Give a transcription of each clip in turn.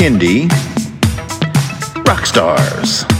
Kindy. Rock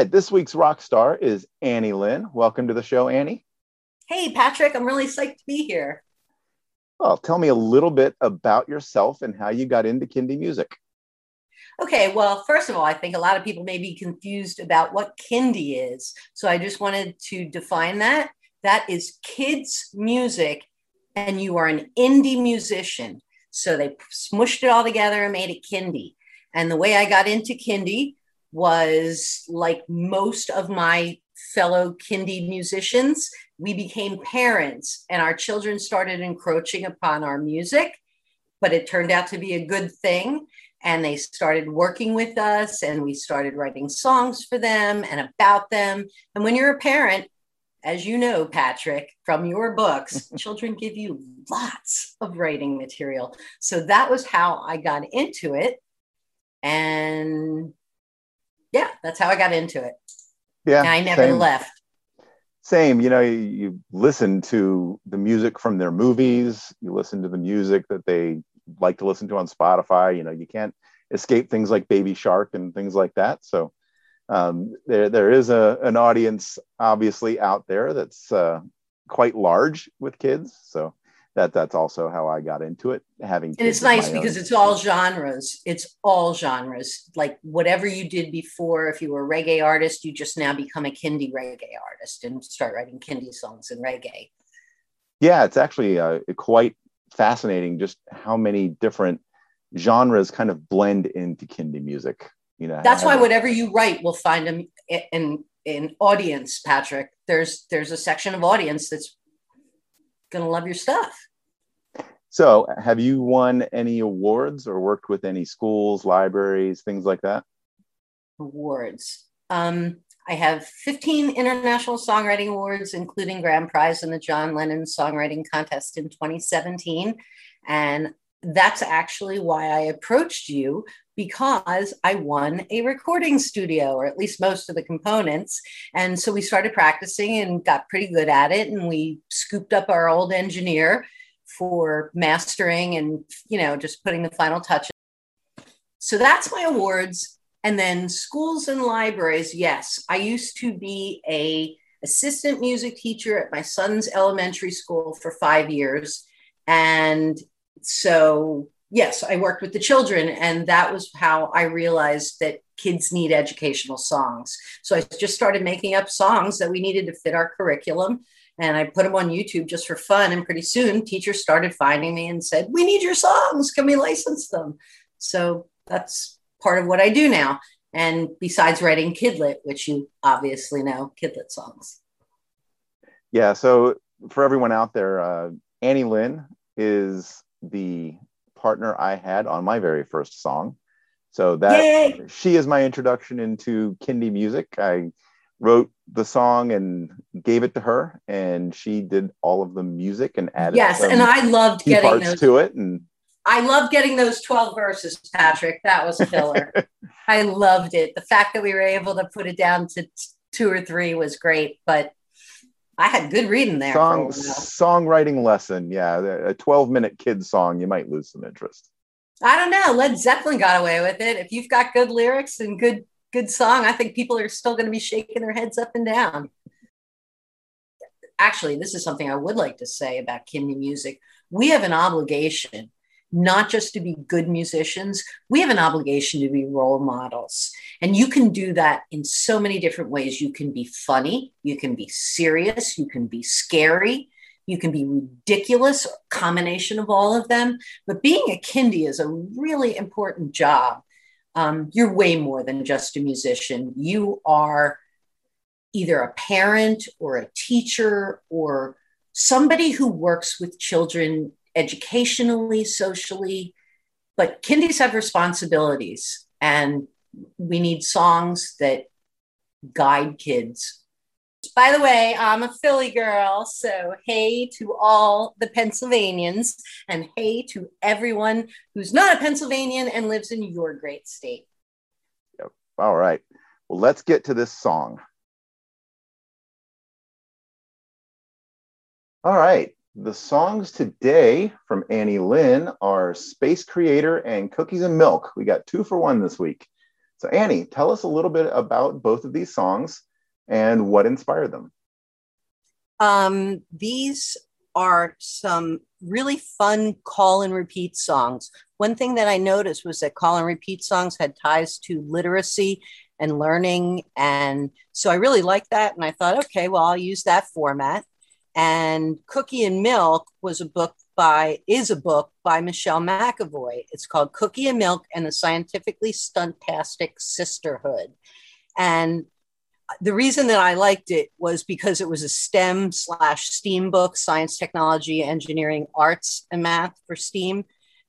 Right, this week's rock star is Annie Lynn. Welcome to the show, Annie. Hey, Patrick, I'm really psyched to be here. Well, tell me a little bit about yourself and how you got into Kindy music. Okay, well, first of all, I think a lot of people may be confused about what Kindy is. So I just wanted to define that. That is kids' music, and you are an indie musician. So they smushed it all together and made it Kindy. And the way I got into Kindy was like most of my fellow kindy musicians we became parents and our children started encroaching upon our music but it turned out to be a good thing. And they started working with us and we started writing songs for them and about them. And when you're a parent as you know patrick from your books children give you lots of writing material. So that was how i got into it. And yeah, that's how I got into it. Yeah. And I never same. left. Same. You know, you, you listen to the music from their movies, you listen to the music that they like to listen to on Spotify. You know, you can't escape things like Baby Shark and things like that. So um, there, there is a, an audience obviously out there that's uh, quite large with kids. So that that's also how I got into it. Having and it's nice because own. it's all genres. It's all genres. Like whatever you did before, if you were a reggae artist, you just now become a Kindy reggae artist and start writing Kindy songs in reggae. Yeah, it's actually uh, quite fascinating just how many different genres kind of blend into Kindy music. You know, that's why whatever you write will find them in in audience, Patrick. There's there's a section of audience that's going to love your stuff. So, have you won any awards or worked with any schools, libraries, things like that? Awards. Um, I have 15 International Songwriting Awards, including Grand Prize in the John Lennon Songwriting Contest in 2017. And that's actually why I approached you because I won a recording studio, or at least most of the components. And so we started practicing and got pretty good at it. And we scooped up our old engineer for mastering and, you know, just putting the final touches. So that's my awards. And then schools and libraries. Yes, I used to be a assistant music teacher at my son's elementary school for five years. And so yes, I worked with the children, and that was how I realized that kids need educational songs. So I just started making up songs that we needed to fit our curriculum. And I put them on YouTube just for fun. And pretty soon, teachers started finding me and said, We need your songs. Can we license them? So that's part of what I do now. And besides writing Kidlit, which you obviously know, Kidlit songs. Yeah. So for everyone out there, uh, Annie Lynn is the partner I had on my very first song. So that Yay! she is my introduction into Kindy music. I wrote the song and gave it to her, and she did all of the music and added. Yes, and I loved getting parts those, to it, and I loved getting those twelve verses, Patrick. That was killer. I loved it. The fact that we were able to put it down to two or three was great, but I had good reading there. Song, songwriting lesson. Yeah. A 12 minute kid song, you might lose some interest. I don't know. Led Zeppelin got away with it. If you've got good lyrics and good, good song, I think people are still going to be shaking their heads up and down. Actually, this is something I would like to say about Kindy music. We have an obligation not just to be good musicians, we have an obligation to be role models. And you can do that in so many different ways. You can be funny, you can be serious, you can be scary, you can be ridiculous, combination of all of them. But being a kindy is a really important job. Um, you're way more than just a musician. You are either a parent or a teacher or somebody who works with children educationally, socially, but kindies have responsibilities and we need songs that guide kids. By the way, I'm a Philly girl, so hey to all the Pennsylvanians and hey to everyone who's not a Pennsylvanian and lives in your great state. Yep. All right. Well, let's get to this song. All right. The songs today from Annie Lynn are Space Creator and Cookies and Milk. We got two for one this week. So, Annie, tell us a little bit about both of these songs and what inspired them. Um, these are some really fun call and repeat songs. One thing that I noticed was that call and repeat songs had ties to literacy and learning. And so I really liked that. And I thought, okay, well, I'll use that format. And Cookie and Milk was a book by, is a book by Michelle McAvoy. It's called Cookie and Milk and the Scientifically Stuntastic Sisterhood. And the reason that I liked it was because it was a STEM slash STEAM book, science, technology, engineering, arts, and math for STEAM.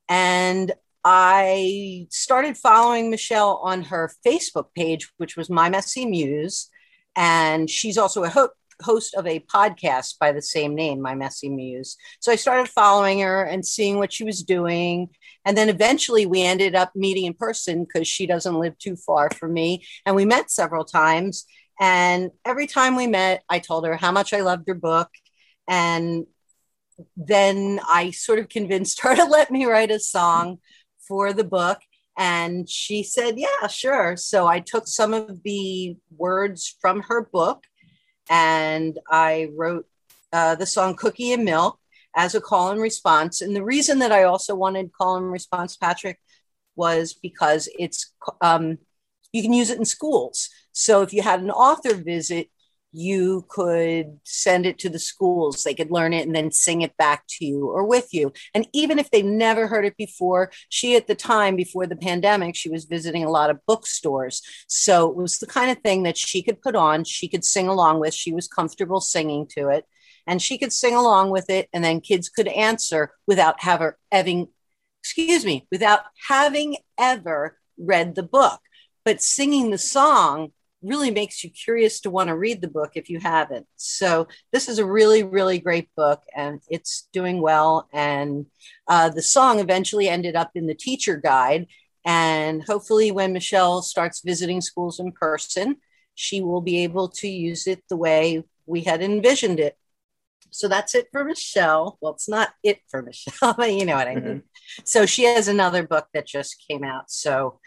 And I started following Michelle on her Facebook page, which was My Messy Muse. And she's also a hook host of a podcast by the same name, My Messy Muse. So I started following her and seeing what she was doing. And then eventually we ended up meeting in person because she doesn't live too far from me. And we met several times. And every time we met, I told her how much I loved her book. And then I sort of convinced her to let me write a song for the book. And she said, Yeah, sure. So I took some of the words from her book and I wrote uh, the song Cookie and Milk as a call and response. And the reason that I also wanted call and response, Patrick, was because it's um, you can use it in schools. So if you had an author visit, you could send it to the schools. They could learn it and then sing it back to you or with you. And even if they've never heard it before, she at the time before the pandemic, she was visiting a lot of bookstores. So it was the kind of thing that she could put on, she could sing along with. She was comfortable singing to it and she could sing along with it. And then kids could answer without having, having excuse me, without having ever read the book. But singing the song really makes you curious to want to read the book if you haven't. So this is a really, really great book, and it's doing well. And uh, the song eventually ended up in the teacher guide. And hopefully, when Michelle starts visiting schools in person, she will be able to use it the way we had envisioned it. So that's it for Michelle. Well, it's not it for Michelle, but you know what I mean. Mm-hmm. So she has another book that just came out. So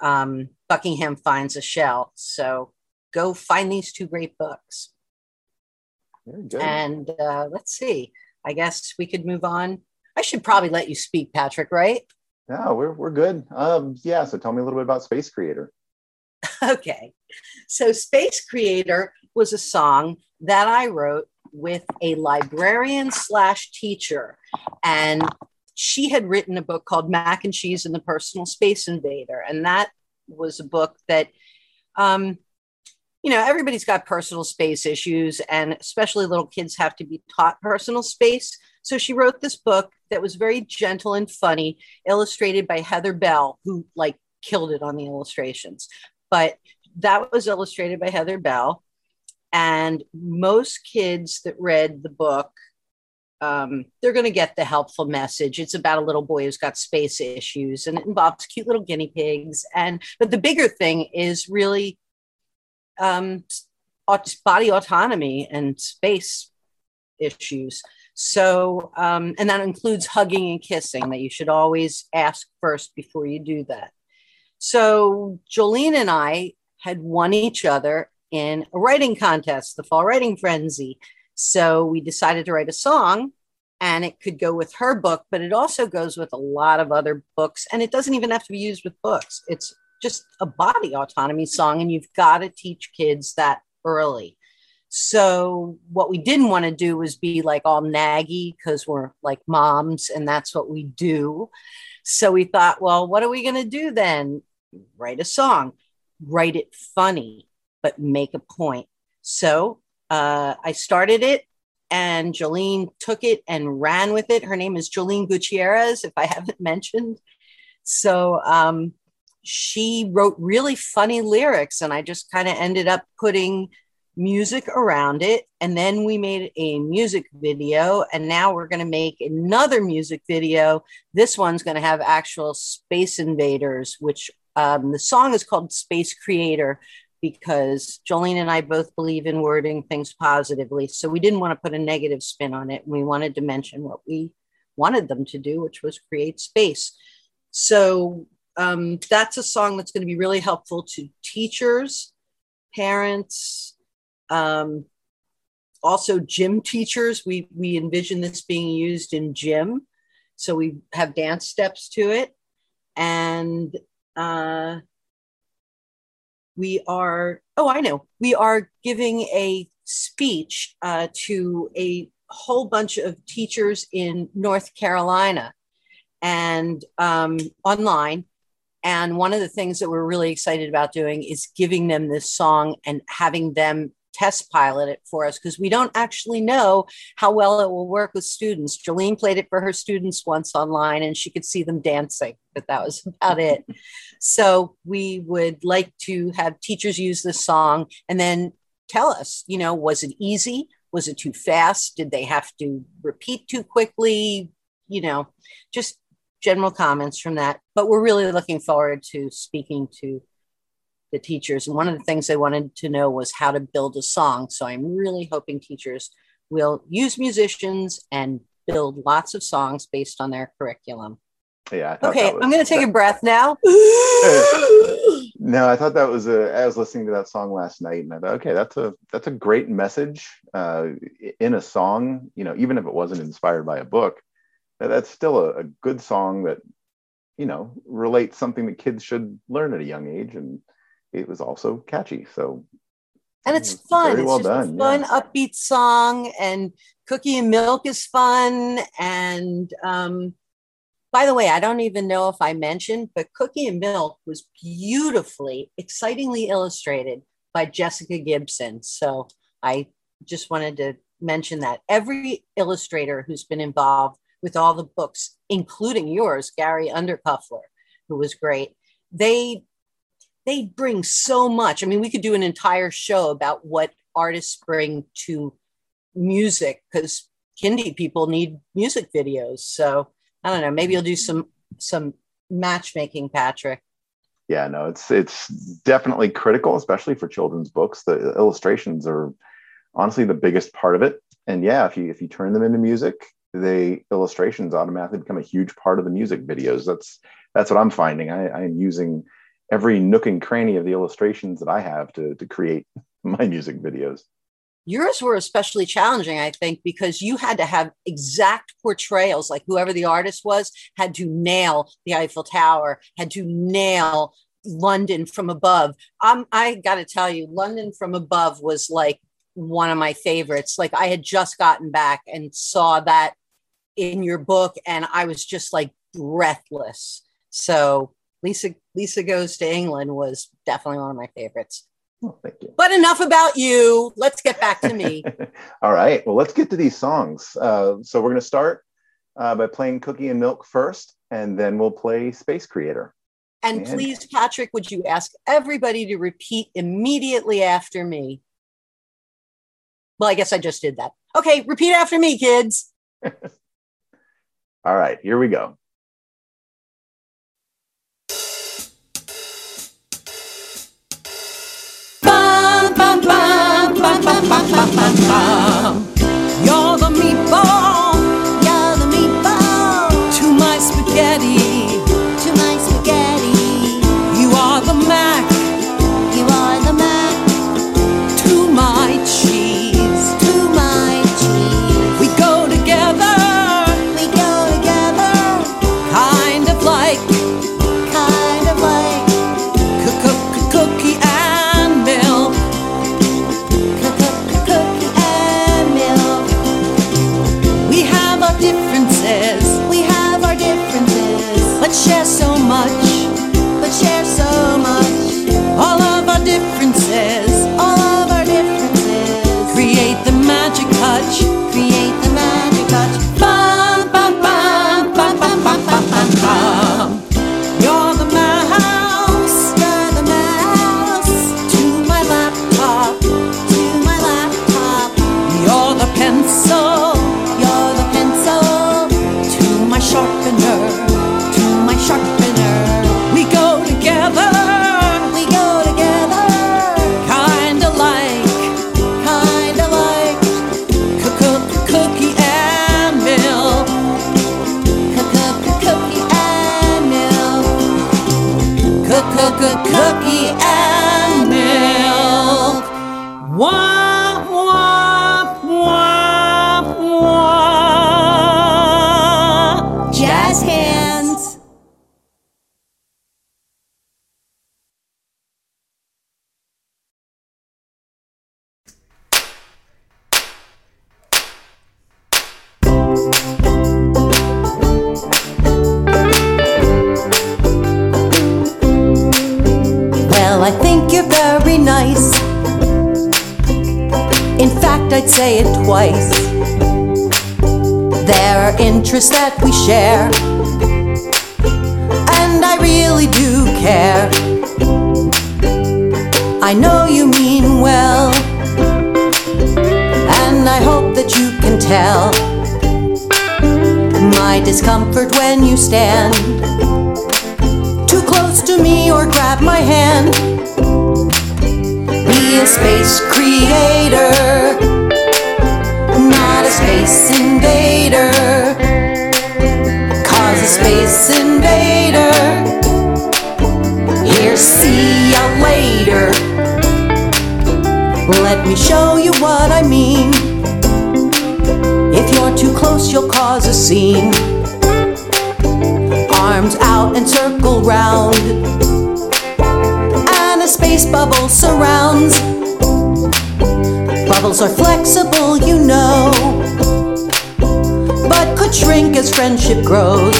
um, Buckingham finds a shell. So go find these two great books. And uh, let's see. I guess we could move on. I should probably let you speak, Patrick, right? No, we're, we're good. Um, yeah, so tell me a little bit about Space Creator. okay. So, Space Creator was a song that I wrote with a librarian slash teacher. And she had written a book called Mac and Cheese and the Personal Space Invader. And that was a book that, um, you know, everybody's got personal space issues, and especially little kids have to be taught personal space. So she wrote this book that was very gentle and funny, illustrated by Heather Bell, who like killed it on the illustrations. But that was illustrated by Heather Bell. And most kids that read the book um, they're going to get the helpful message. It's about a little boy who's got space issues, and it involves cute little guinea pigs. And but the bigger thing is really um, body autonomy and space issues. So, um, and that includes hugging and kissing, that you should always ask first before you do that. So, Jolene and I had won each other in a writing contest, the Fall Writing Frenzy. So, we decided to write a song and it could go with her book, but it also goes with a lot of other books. And it doesn't even have to be used with books, it's just a body autonomy song. And you've got to teach kids that early. So what we didn't want to do was be like all naggy because we're like moms and that's what we do. So we thought, well, what are we going to do then? Write a song, write it funny, but make a point. So uh, I started it and Jolene took it and ran with it. Her name is Jolene Gutierrez, if I haven't mentioned. So um, she wrote really funny lyrics, and I just kind of ended up putting music around it. And then we made a music video. And now we're going to make another music video. This one's going to have actual space invaders, which um, the song is called Space Creator because Jolene and I both believe in wording things positively. So we didn't want to put a negative spin on it. We wanted to mention what we wanted them to do, which was create space. So um, that's a song that's going to be really helpful to teachers, parents, um, also, gym teachers, we, we envision this being used in gym. So we have dance steps to it. And uh, we are, oh, I know, we are giving a speech uh, to a whole bunch of teachers in North Carolina and um, online. And one of the things that we're really excited about doing is giving them this song and having them test pilot it for us because we don't actually know how well it will work with students. Jolene played it for her students once online and she could see them dancing, but that was about it. So we would like to have teachers use this song and then tell us, you know, was it easy? Was it too fast? Did they have to repeat too quickly? You know, just general comments from that. But we're really looking forward to speaking to the teachers. And one of the things they wanted to know was how to build a song. So I'm really hoping teachers will use musicians and build lots of songs based on their curriculum. Yeah. Okay, was, I'm going to take that, a breath now. no, I thought that was a. I was listening to that song last night, and I thought, okay, that's a that's a great message uh, in a song. You know, even if it wasn't inspired by a book, that's still a, a good song that you know relates something that kids should learn at a young age, and it was also catchy. So and it's fun. Very well it's done. fun, yeah. upbeat song, and Cookie and Milk is fun. And um, by the way, I don't even know if I mentioned, but Cookie and Milk was beautifully, excitingly illustrated by Jessica Gibson. So I just wanted to mention that every illustrator who's been involved with all the books, including yours, Gary Undercuffler, who was great, they they bring so much. I mean, we could do an entire show about what artists bring to music because Kindy people need music videos. So I don't know. Maybe you'll do some some matchmaking, Patrick. Yeah, no, it's it's definitely critical, especially for children's books. The illustrations are honestly the biggest part of it. And yeah, if you if you turn them into music, the illustrations automatically become a huge part of the music videos. That's that's what I'm finding. I, I'm using every nook and cranny of the illustrations that I have to, to create my music videos. Yours were especially challenging, I think, because you had to have exact portrayals, like whoever the artist was had to nail the Eiffel Tower, had to nail London from above. Um, I got to tell you, London from above was like one of my favorites. Like I had just gotten back and saw that in your book, and I was just like breathless. So Lisa Lisa Goes to England was definitely one of my favorites. Oh, thank you. But enough about you. Let's get back to me. All right. Well, let's get to these songs. Uh, so we're going to start uh, by playing Cookie and Milk first, and then we'll play Space Creator. And, and please, Patrick, would you ask everybody to repeat immediately after me? Well, I guess I just did that. Okay, repeat after me, kids. All right, here we go. Bum, bum. Interests that we share. And I really do care. I know you mean well. And I hope that you can tell my discomfort when you stand too close to me or grab my hand. Be a space creator, not a space invader a space invader. Here, see ya later. Let me show you what I mean. If you're too close, you'll cause a scene. Arms out and circle round, and a space bubble surrounds. Bubbles are flexible, you know, shrink as friendship grows.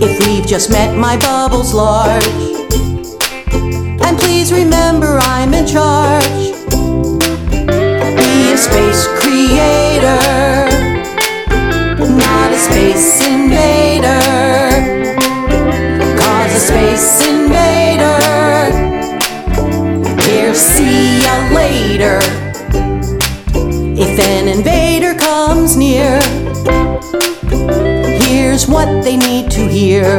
If we've just met, my bubble's large. And please remember, I'm in charge. Be a space creator, not a space invader. Cause a space invader. Here, see ya later. If an invader what they need to hear.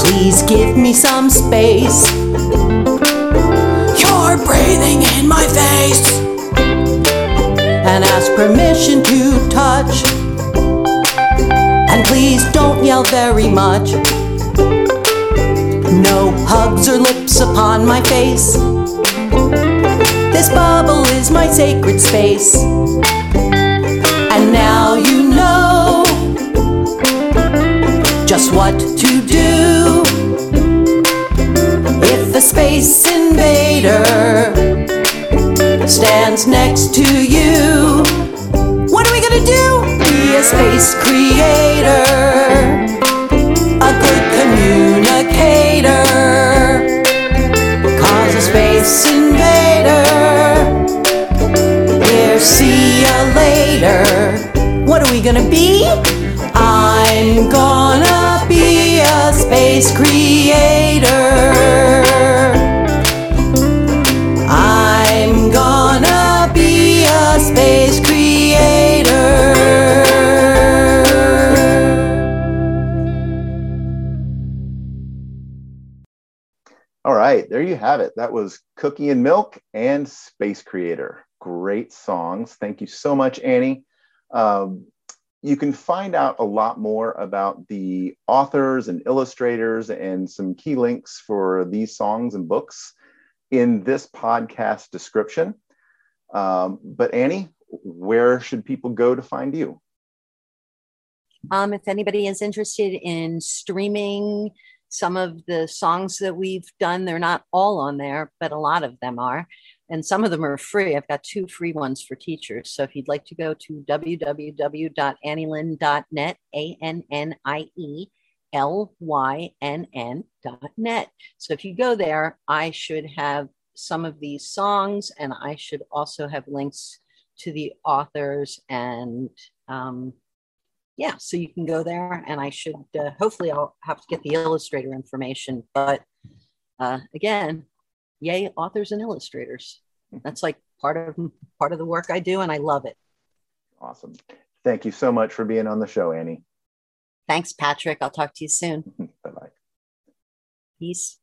Please give me some space. You're breathing in my face. And ask permission to touch. And please don't yell very much. No hugs or lips upon my face. This bubble is my sacred space. And now just what to do. If a space invader stands next to you, what are we gonna do? Be a space creator, a good communicator, cause a space invader. Here, see ya later. What are we gonna be? I'm gonna be a space creator. I'm gonna be a space creator. All right. there you have it. That was Cookie and Milk and Space Creator. Great songs. Thank you so much, Annie. Um, you can find out a lot more about the authors and illustrators and some key links for these songs and books in this podcast description. Um, but Annie, where should people go to find you? Um, if anybody is interested in streaming some of the songs that we've done, they're not all on there, but a lot of them are. And some of them are free. I've got two free ones for teachers. So if you'd like to go to www.annielynn.net, A N N I E L Y N N dot net. So if you go there, I should have some of these songs and I should also have links to the authors and um, yeah, so you can go there and I should, uh, hopefully I'll have to get the illustrator information, but uh, again, yay, authors and illustrators. That's like part of, part of the work I do and I love it. Awesome. Thank you so much for being on the show, Annie. Thanks, Patrick. I'll talk to you soon. Bye-bye. Peace.